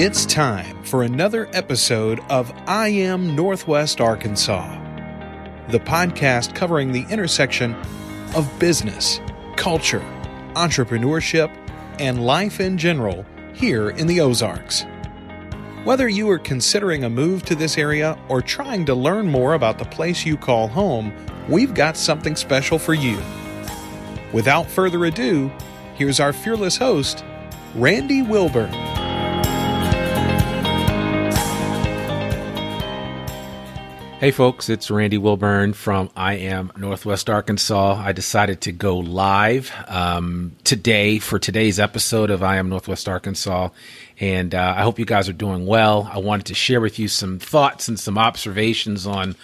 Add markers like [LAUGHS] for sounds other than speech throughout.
It's time for another episode of I Am Northwest Arkansas, the podcast covering the intersection of business, culture, entrepreneurship, and life in general here in the Ozarks. Whether you are considering a move to this area or trying to learn more about the place you call home, we've got something special for you. Without further ado, here's our fearless host, Randy Wilburn. Hey folks, it's Randy Wilburn from I Am Northwest Arkansas. I decided to go live um, today for today's episode of I Am Northwest Arkansas, and uh, I hope you guys are doing well. I wanted to share with you some thoughts and some observations on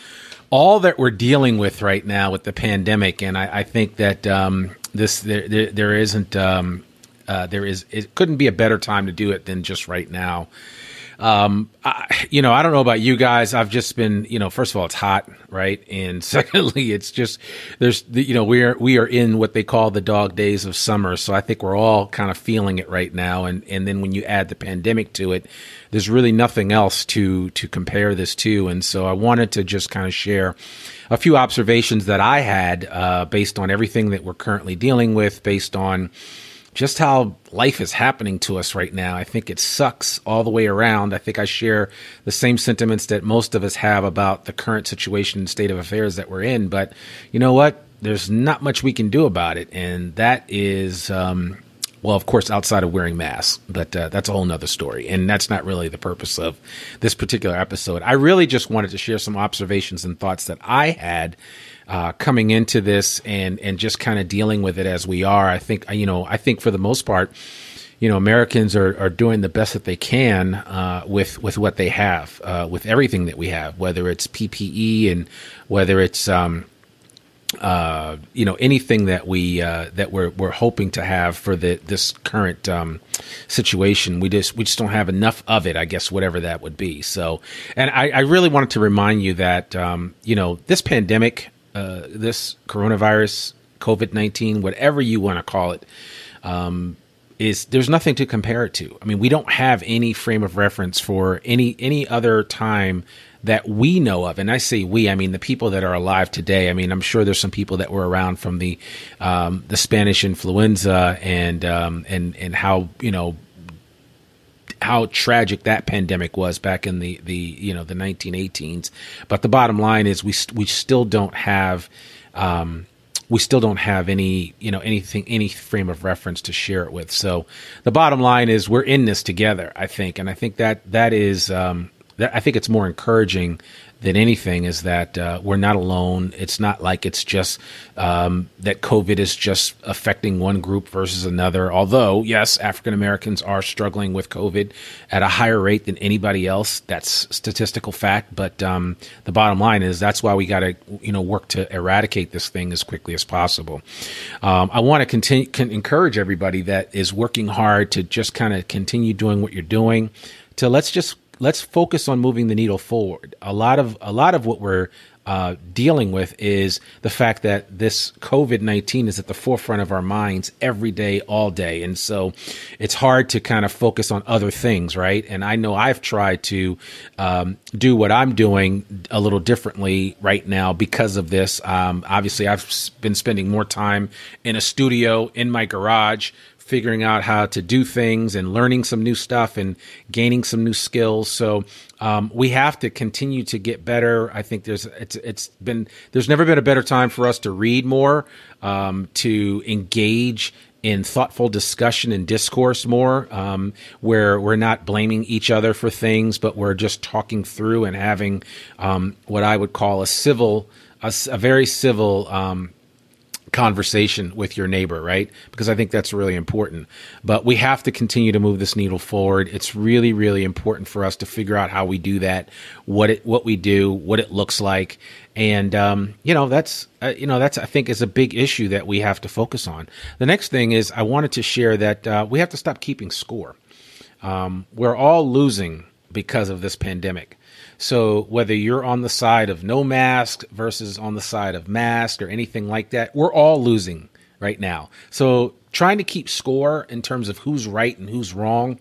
all that we're dealing with right now with the pandemic, and I, I think that um, this there, there, there isn't um, uh, there is it couldn't be a better time to do it than just right now. Um, I, you know, I don't know about you guys. I've just been, you know, first of all, it's hot, right? And [LAUGHS] secondly, it's just, there's, the, you know, we are, we are in what they call the dog days of summer. So I think we're all kind of feeling it right now. And, and then when you add the pandemic to it, there's really nothing else to, to compare this to. And so I wanted to just kind of share a few observations that I had, uh, based on everything that we're currently dealing with, based on, just how life is happening to us right now. I think it sucks all the way around. I think I share the same sentiments that most of us have about the current situation and state of affairs that we're in. But you know what? There's not much we can do about it. And that is, um, well, of course, outside of wearing masks, but uh, that's a whole nother story. And that's not really the purpose of this particular episode. I really just wanted to share some observations and thoughts that I had uh, coming into this and and just kind of dealing with it as we are. I think you know I think for the most part, you know Americans are, are doing the best that they can uh, with with what they have, uh, with everything that we have, whether it's PPE and whether it's um, uh, you know anything that we uh, that we're we're hoping to have for the this current um, situation. We just we just don't have enough of it. I guess whatever that would be. So, and I, I really wanted to remind you that um, you know this pandemic uh, this coronavirus, COVID 19, whatever you want to call it, um, is there's nothing to compare it to. I mean, we don't have any frame of reference for any any other time that we know of, and I say we, I mean the people that are alive today. I mean, I'm sure there's some people that were around from the um, the Spanish influenza and um, and and how you know how tragic that pandemic was back in the the you know the 1918s. But the bottom line is we st- we still don't have. Um, we still don't have any, you know, anything, any frame of reference to share it with. So the bottom line is we're in this together, I think. And I think that that is, um, that I think it's more encouraging than anything is that uh, we're not alone. It's not like it's just um, that COVID is just affecting one group versus another. Although, yes, African Americans are struggling with COVID at a higher rate than anybody else. That's statistical fact. But um, the bottom line is that's why we got to you know work to eradicate this thing as quickly as possible. Um, I want to continue encourage everybody that is working hard to just kind of continue doing what you're doing. To let's just let's focus on moving the needle forward. A lot of a lot of what we're uh, dealing with is the fact that this COVID 19 is at the forefront of our minds every day, all day. And so it's hard to kind of focus on other things, right? And I know I've tried to um, do what I'm doing a little differently right now because of this. Um, obviously, I've been spending more time in a studio in my garage figuring out how to do things and learning some new stuff and gaining some new skills. So um, we have to continue to get better. I think there's it's it's been there's never been a better time for us to read more, um, to engage in thoughtful discussion and discourse more, um, where we're not blaming each other for things, but we're just talking through and having um, what I would call a civil, a, a very civil um, conversation with your neighbor, right? Because I think that's really important. But we have to continue to move this needle forward. It's really, really important for us to figure out how we do that, what it, what we do, what it looks like, and um, you know that's uh, you know that's I think is a big issue that we have to focus on. The next thing is I wanted to share that uh, we have to stop keeping score. Um, we're all losing because of this pandemic. So whether you're on the side of no mask versus on the side of mask or anything like that, we're all losing right now. So trying to keep score in terms of who's right and who's wrong,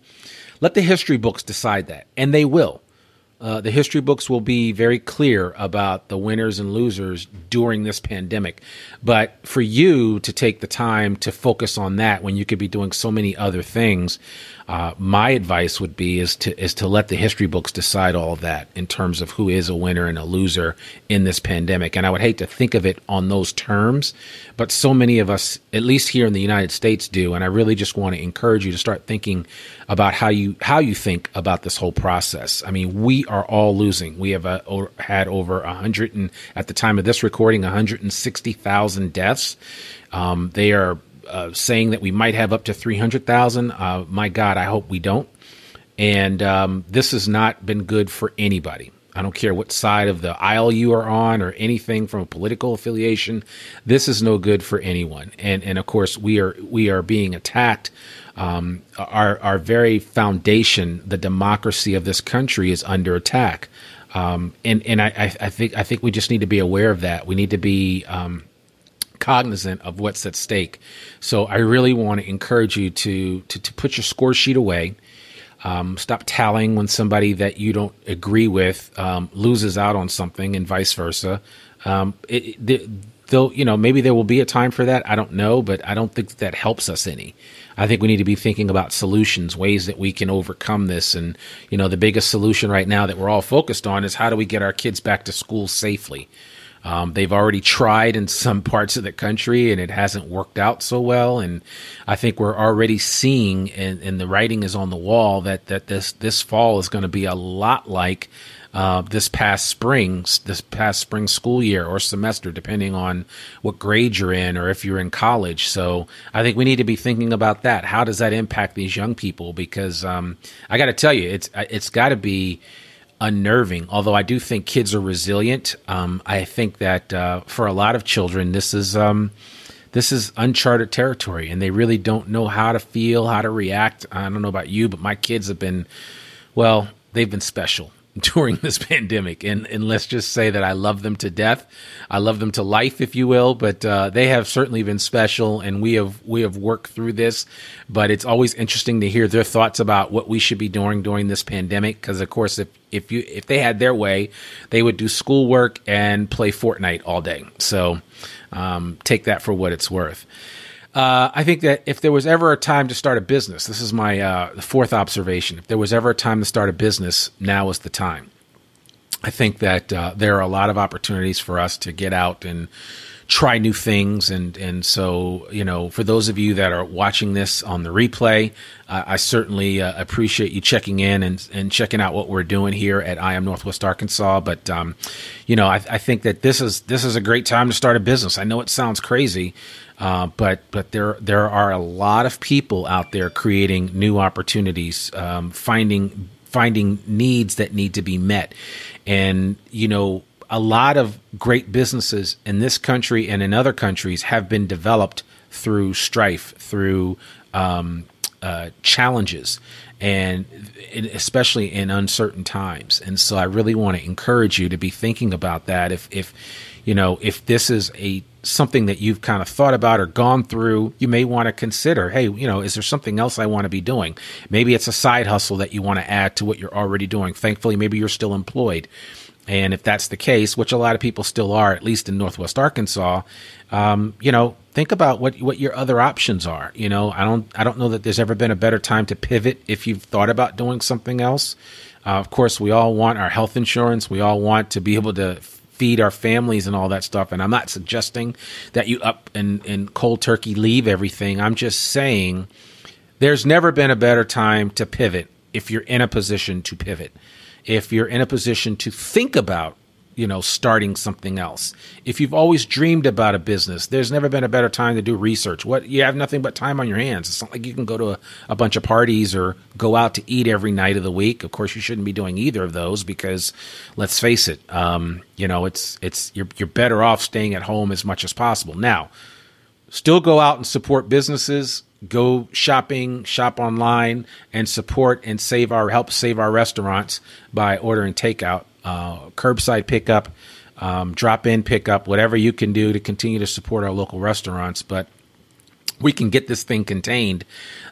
let the history books decide that, and they will. Uh, the history books will be very clear about the winners and losers during this pandemic. But for you to take the time to focus on that when you could be doing so many other things, uh, my advice would be is to is to let the history books decide all that in terms of who is a winner and a loser in this pandemic. And I would hate to think of it on those terms, but so many of us, at least here in the United States, do. And I really just want to encourage you to start thinking about how you how you think about this whole process. I mean, we are all losing. We have uh, had over a hundred and at the time of this recording, one hundred and sixty thousand deaths. Um, they are uh, saying that we might have up to 300,000. Uh, my God, I hope we don't. And um, this has not been good for anybody. I don't care what side of the aisle you are on or anything from a political affiliation. This is no good for anyone. And and of course we are we are being attacked. Um, our our very foundation, the democracy of this country, is under attack. Um, and and I, I think I think we just need to be aware of that. We need to be um, cognizant of what's at stake. So I really want to encourage you to to, to put your score sheet away. Um, stop tallying when somebody that you don't agree with um, loses out on something, and vice versa. Um, it, it, they'll, you know, maybe there will be a time for that. I don't know, but I don't think that, that helps us any. I think we need to be thinking about solutions, ways that we can overcome this. And, you know, the biggest solution right now that we're all focused on is how do we get our kids back to school safely? Um, they've already tried in some [LAUGHS] parts of the country and it hasn't worked out so well. And I think we're already seeing, and, and the writing is on the wall, that, that this, this fall is going to be a lot like uh, this past spring, this past spring school year or semester, depending on what grade you're in or if you're in college. So I think we need to be thinking about that. How does that impact these young people? Because um, I got to tell you, it's it's got to be unnerving. Although I do think kids are resilient, um, I think that uh, for a lot of children, this is um, this is uncharted territory, and they really don't know how to feel, how to react. I don't know about you, but my kids have been, well, they've been special. [LAUGHS] during this pandemic. And, and let's just say that I love them to death. I love them to life, if you will, but uh, they have certainly been special and we have, we have worked through this. But it's always interesting to hear their thoughts about what we should be doing during this pandemic. Cause of course, if, if you, if they had their way, they would do schoolwork and play Fortnite all day. So, um, take that for what it's worth. Uh, I think that if there was ever a time to start a business, this is my uh, fourth observation. If there was ever a time to start a business, now is the time. I think that uh, there are a lot of opportunities for us to get out and try new things. And, and so, you know, for those of you that are watching this on the replay, uh, I certainly uh, appreciate you checking in and, and checking out what we're doing here at I am Northwest Arkansas. But, um, you know, I, I think that this is, this is a great time to start a business. I know it sounds crazy, uh, but but there there are a lot of people out there creating new opportunities, um, finding finding needs that need to be met, and you know a lot of great businesses in this country and in other countries have been developed through strife, through um, uh, challenges, and especially in uncertain times. And so, I really want to encourage you to be thinking about that. If if you know if this is a something that you've kind of thought about or gone through, you may want to consider, hey, you know, is there something else I want to be doing? Maybe it's a side hustle that you want to add to what you're already doing. Thankfully, maybe you're still employed. And if that's the case, which a lot of people still are, at least in Northwest Arkansas, um, you know, think about what what your other options are. You know, I don't I don't know that there's ever been a better time to pivot if you've thought about doing something else. Uh, of course, we all want our health insurance. We all want to be able to feed our families and all that stuff. And I'm not suggesting that you up and, and cold turkey leave everything. I'm just saying there's never been a better time to pivot if you're in a position to pivot. If you're in a position to think about you know, starting something else. If you've always dreamed about a business, there's never been a better time to do research. What you have nothing but time on your hands. It's not like you can go to a, a, bunch of parties or go out to eat every night of the week. Of course, you shouldn't be doing either of those because, let's face it, um, you know, it's it's you're you're better off staying at home as much as possible. Now, still go out and support businesses. Go shopping, shop online, and support and save our help save our restaurants by ordering takeout uh, curbside pickup, um, drop in pickup, whatever you can do to continue to support our local restaurants. But we can get this thing contained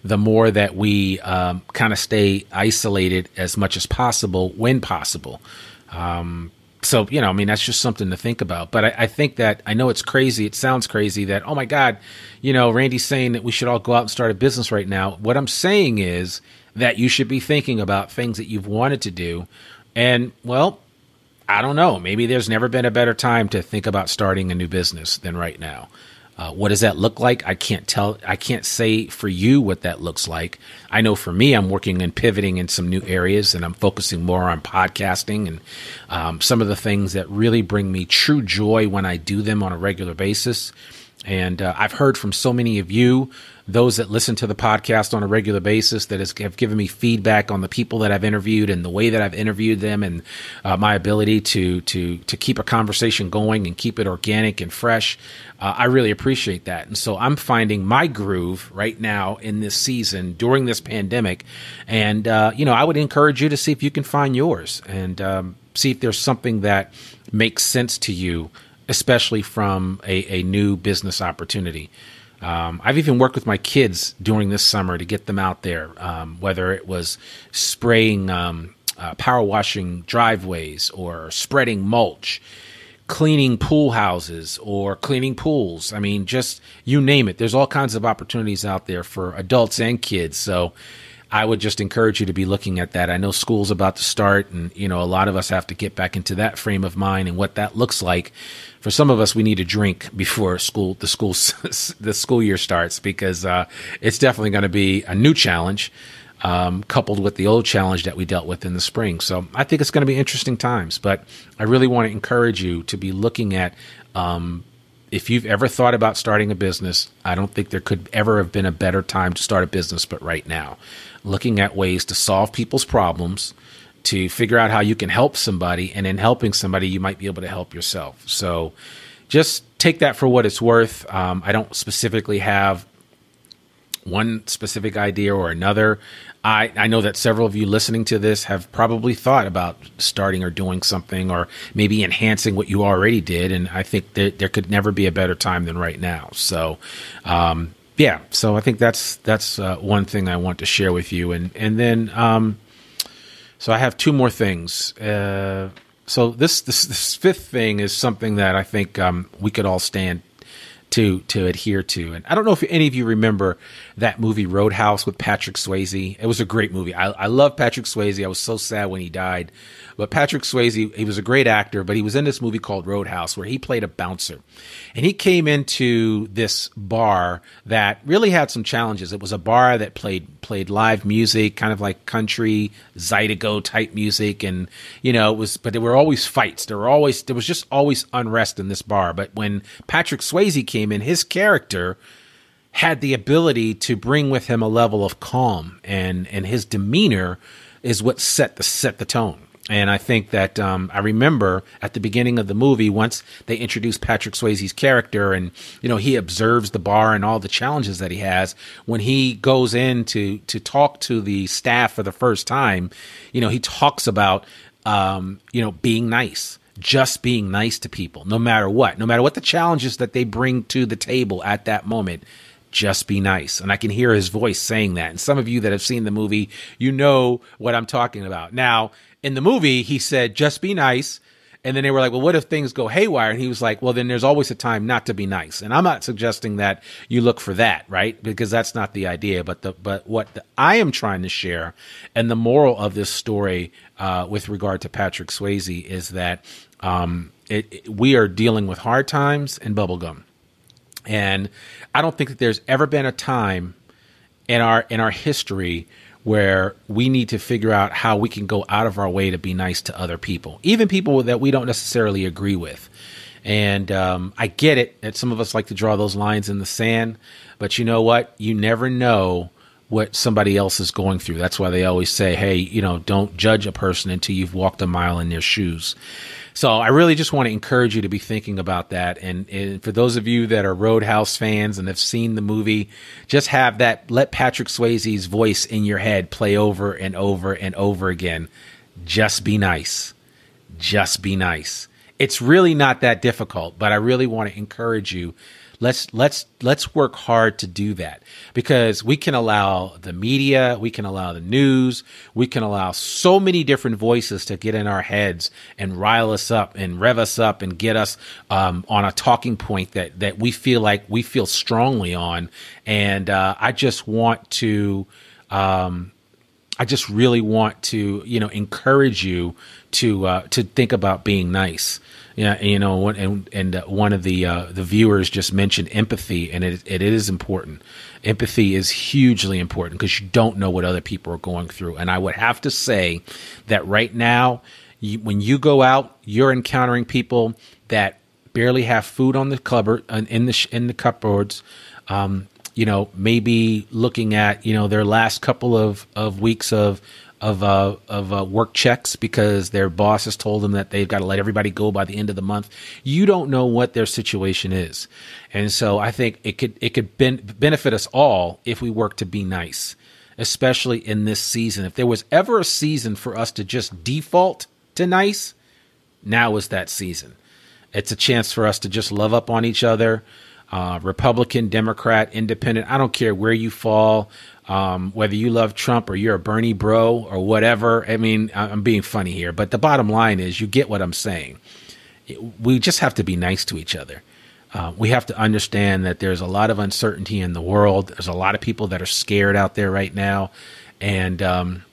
the more that we um, kind of stay isolated as much as possible when possible. Um, so, you know, I mean, that's just something to think about. But I, I, think that I know it's crazy. It sounds crazy that, oh my God, you know, Randy's saying that we should all go out and start a business right now. What I'm saying is that you should be thinking about things that you've wanted to do. And, well, I don't know. Maybe there's never been a better time to think about starting a new business than right now. Uh, what does that look like? I can't tell. I can't say for you what that looks like. I know for me, I'm working and pivoting in some new areas, and I'm focusing more on podcasting and um, some of the things that really bring me true joy when I do them on a regular basis. And uh, I've heard from so many of you those that listen to the podcast on a regular basis that has, have given me feedback on the people that I've interviewed and the way that I've interviewed them and uh, my ability to to to keep a conversation going and keep it organic and fresh. Uh, I really appreciate that, and so I'm finding my groove right now in this season during this pandemic, and uh, you know I would encourage you to see if you can find yours and um, see if there's something that makes sense to you, especially from a, a new business opportunity. Um, I've even worked with my kids during this summer to get them out there, um, whether it was spraying, um, uh, power washing driveways or spreading mulch, cleaning pool houses or cleaning pools. I mean, just you name it. There's all kinds of opportunities out there for adults and kids. So I would just encourage you to be looking at that. I know school's about to start, and you know a lot of us have to get back into that frame of mind and what that looks like for some of us, we need a drink [LAUGHS] before school the school [LAUGHS] the school year starts because uh, it's definitely going to be a new challenge. Um, coupled with the old challenge that we dealt with in the spring. So I think it's going to be interesting times, but I really want to encourage you to be looking at um, if you've ever thought about starting a business, I don't think there could ever have been a better time to start a business, but right now, looking at ways to solve people's problems, to figure out how you can help somebody, and in helping somebody, you might be able to help yourself. So just take that for what it's worth. Um, I don't specifically have one specific idea or another. I, I know that several of you listening to this have probably thought about starting or doing something or maybe enhancing what you already did. And I think that there could never be a better time than right now. So, um, yeah, so I think that's that's uh, one thing I want to share with you, and and then um, so I have two more things. Uh, so this, this this fifth thing is something that I think um, we could all stand to to adhere to. And I don't know if any of you remember that movie Roadhouse with Patrick Swayze. It was a great movie. I, I love Patrick Swayze. I was so sad when he died. But Patrick Swayze, he was a great actor, but he was in this movie called Roadhouse where he played a bouncer. And he came into this bar that really had some challenges. It was a bar that played played live music, kind of like country Zydeco type music and you know, it was but there were always fights. There were always there was just always unrest in this bar. But when Patrick Swayze came in, his character had the ability to bring with him a level of calm and and his demeanor is what set the set the tone. And I think that um, I remember at the beginning of the movie, once they introduced Patrick Swayze's character, and you know he observes the bar and all the challenges that he has. When he goes in to to talk to the staff for the first time, you know he talks about um, you know being nice, just being nice to people, no matter what, no matter what the challenges that they bring to the table at that moment just be nice. And I can hear his voice saying that. And some of you that have seen the movie, you know what I'm talking about. Now, in the movie, he said, just be nice. And then they were like, well, what if things go haywire? And he was like, well, then there's always a time not to be nice. And I'm not suggesting that you look for that, right? Because that's not the idea. But the, but what the, I am trying to share and the moral of this story, uh, with regard to Patrick Swayze is that, um, it, it, we are dealing with hard times and bubblegum. And I don't think that there's ever been a time in our, in our history where we need to figure out how we can go out of our way to be nice to other people, even people that we don't necessarily agree with. And um, I get it that some of us like to draw those lines in the sand, but you know what? You never know what somebody else is going through. That's why they always say, hey, you know, don't judge a person until you've walked a mile in their shoes. So I really just want to encourage you to be thinking about that. And, and, for those of you that are Roadhouse fans and have seen the movie, just have that, let Patrick Swayze's voice in your head play over and over and over again. Just be nice. Just be nice. It's really not that difficult, but I really want to encourage you let's let's let's work hard to do that because we can allow the media we can allow the news we can allow so many different voices to get in our heads and rile us up and rev us up and get us um, on a talking point that that we feel like we feel strongly on and uh, i just want to um, I just really want to, you know, encourage you to uh, to think about being nice. Yeah, you know, and and uh, one of the uh, the viewers just mentioned empathy, and it it is important. Empathy is hugely important because you don't know what other people are going through. And I would have to say that right now, you, when you go out, you're encountering people that barely have food on the cupboard in the in the cupboards. Um, you know, maybe looking at you know their last couple of of weeks of of uh, of uh, work checks because their boss has told them that they've got to let everybody go by the end of the month. You don't know what their situation is, and so I think it could it could ben- benefit us all if we work to be nice, especially in this season. If there was ever a season for us to just default to nice, now is that season. It's a chance for us to just love up on each other. Uh, Republican, Democrat, Independent. I don't care where you fall um, whether you love Trump or you're a Bernie bro or whatever. I mean, I'm being funny here, but the bottom line is you get what I'm saying. We just have to be nice to each other. Uh, we have to understand that there's a lot of uncertainty in the world. There's a lot of people that are scared out there right now. And um,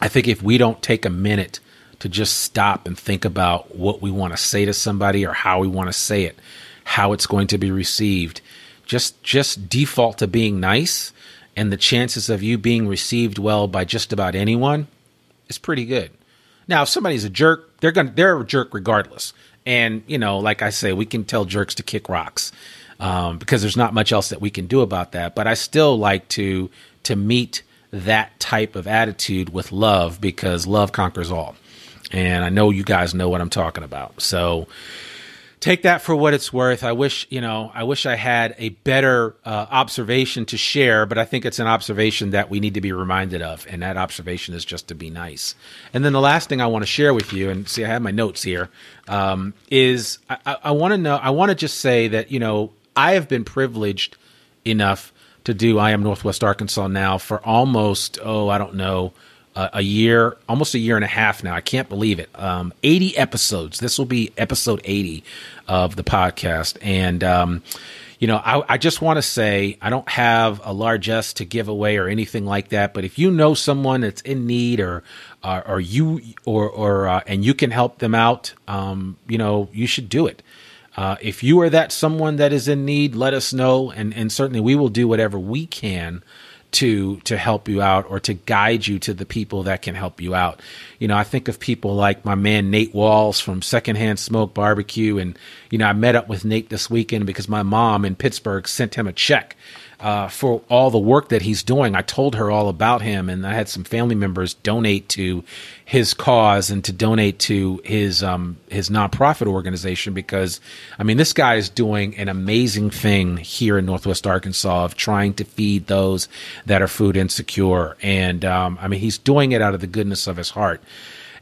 I think if we don't take a minute to just stop and think about what we want to say to somebody or how we want to say it, how it's going to be received, just just default to being nice and the chances of you being received well by just about anyone is pretty good. Now, if somebody's a jerk, they're going to they're a jerk regardless. And you know, like I say, we can tell jerks to kick rocks um, because there's not much else that we can do about that. But I still like to to meet that type of attitude with love because love conquers all. And I know you guys know what I'm talking about. So take that for what it's worth. I wish, you know, I wish I had a better uh, observation to share, but I think it's an observation that we need to be reminded of. And that observation is just to be nice. And then the last thing I want to share with you, and see, I have my notes here, um, is I, I want to know, I want to just say that, you know, I have been privileged enough to do I Am Northwest Arkansas now for almost, oh, I don't know, a year, almost a year and a half now. I can't believe it. Um, 80 episodes. This will be episode 80 of the podcast. And, um, you know, I, I just want to say I don't have a largesse to give away or anything like that. But if you know someone that's in need or, uh, or you, or, or, uh, and you can help them out, um, you know, you should do it. Uh, if you are that someone that is in need, let us know, and and certainly we will do whatever we can to to help you out or to guide you to the people that can help you out. You know, I think of people like my man Nate Walls from Secondhand Smoke Barbecue, and you know, I met up with Nate this weekend because my mom in Pittsburgh sent him a check uh, for all the work that he's doing. I told her all about him, and I had some family members donate to his cause and to donate to his um, his nonprofit organization because I mean this guy is doing an amazing thing here in Northwest Arkansas of trying to feed those that are food insecure, and um, I mean he's doing it out of the goodness of his heart.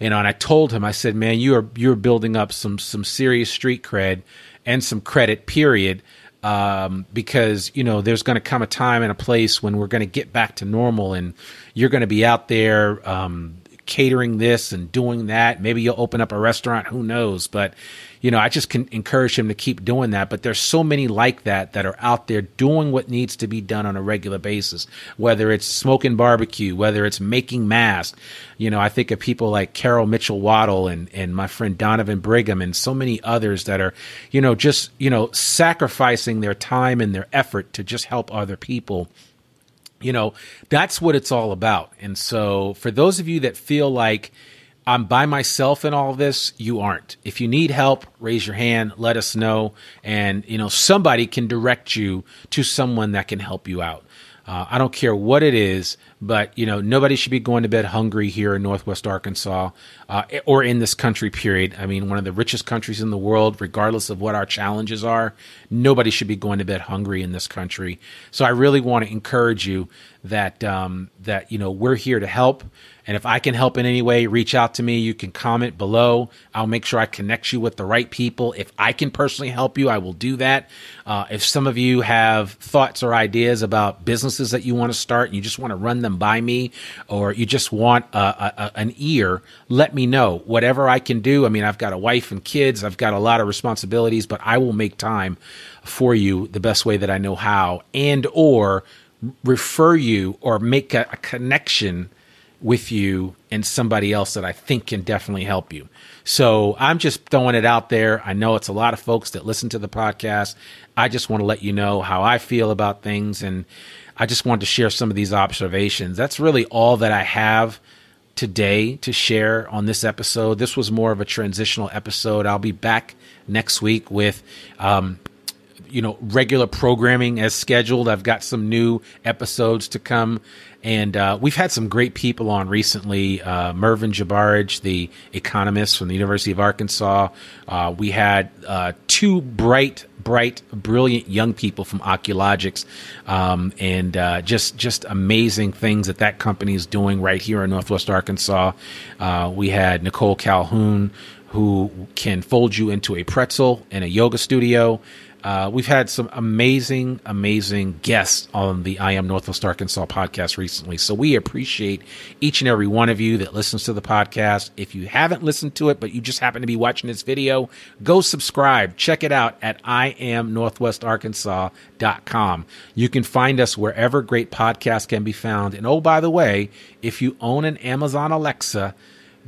You know, and I told him, I said, "Man, you are you're building up some some serious street cred and some credit. Period." Um, because you know there's going to come a time and a place when we're going to get back to normal, and you're going to be out there um, catering this and doing that. Maybe you'll open up a restaurant. Who knows? But you know, I just can encourage him to keep doing that. But there's so many like that that are out there doing what needs to be done on a regular basis, whether it's smoking barbecue, whether it's making masks. You know, I think of people like Carol Mitchell Waddle and, and my friend Donovan Brigham and so many others that are, you know, just, you know, sacrificing their time and their effort to just help other people you know that's what it's all about and so for those of you that feel like I'm by myself in all this. You aren't. If you need help, raise your hand, let us know. And, you know, somebody can direct you to someone that can help you out. Uh, I don't care what it is, but you know nobody should be going to bed hungry here in Northwest Arkansas uh, or in this country. Period. I mean, one of the richest countries in the world, regardless of what our challenges are, nobody should be going to bed hungry in this country. So I really want to encourage you that um, that you know we're here to help. And if I can help in any way, reach out to me. You can comment below. I'll make sure I connect you with the right people. If I can personally help you, I will do that. Uh, if some of you have thoughts or ideas about businesses that you want to start you just want to run them by me, or you just want a, a, an ear, let me know. Whatever I can do. I mean, I've got a wife and kids, I've got a lot of responsibilities, but I will make time for you the best way that I know how and or refer you or make a, a connection with you and somebody else that I think can definitely help you. So I'm just throwing it out there. I know it's a lot of folks that listen to the podcast. I just want to let you know how I feel about things. And I just wanted to share some of these observations. That's really all that I have today to share on this episode. This was more of a transitional episode. I'll be back next week with um, you know regular programming as scheduled. I've got some new episodes to come, and uh, we've had some great people on recently. Uh, Mervin Jebaraj, the economist from the University of Arkansas. Uh, we had uh, two bright, bright, brilliant young people from Oculogics, um, and uh, just just amazing things that that company is doing right here in Northwest Arkansas. Uh, we had Nicole Calhoun who can fold you into a pretzel in a yoga studio. Uh, we've had some amazing, amazing guests on the I Am Northwest Arkansas podcast recently. So we appreciate each and every one of you that listens to the podcast. If you haven't listened to it, but you just happen to be watching this video, go subscribe. Check it out at iamnorthwestarkansas.com. You can find us wherever great podcasts can be found. And oh, by the way, if you own an Amazon Alexa,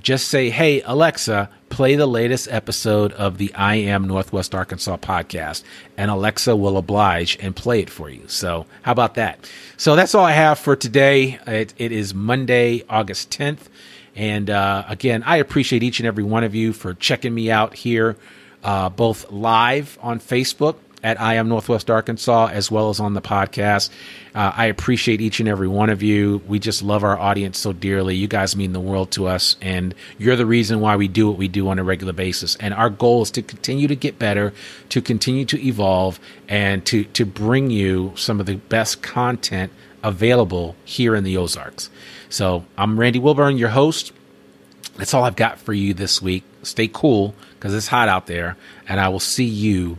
just say, Hey, Alexa, play the latest episode of the I Am Northwest Arkansas podcast, and Alexa will oblige and play it for you. So, how about that? So, that's all I have for today. it, it is Monday, August 10th. And uh, again, I appreciate each and every one of you for checking me out here, uh, both live on Facebook at I Am Northwest Arkansas as well as on the podcast. Uh, I appreciate each and every one of you. We just love our audience so dearly. You guys mean the world to us, and you're the reason why we do what we do on a regular basis. And our goal is to continue to get better, to continue to evolve, and to, to bring you some of the best content available here in the Ozarks. So I'm Randy Wilburn, your host. That's all I've got for you this week. Stay cool because it's hot out there, and I will see you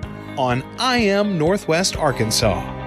on I Am Northwest Arkansas.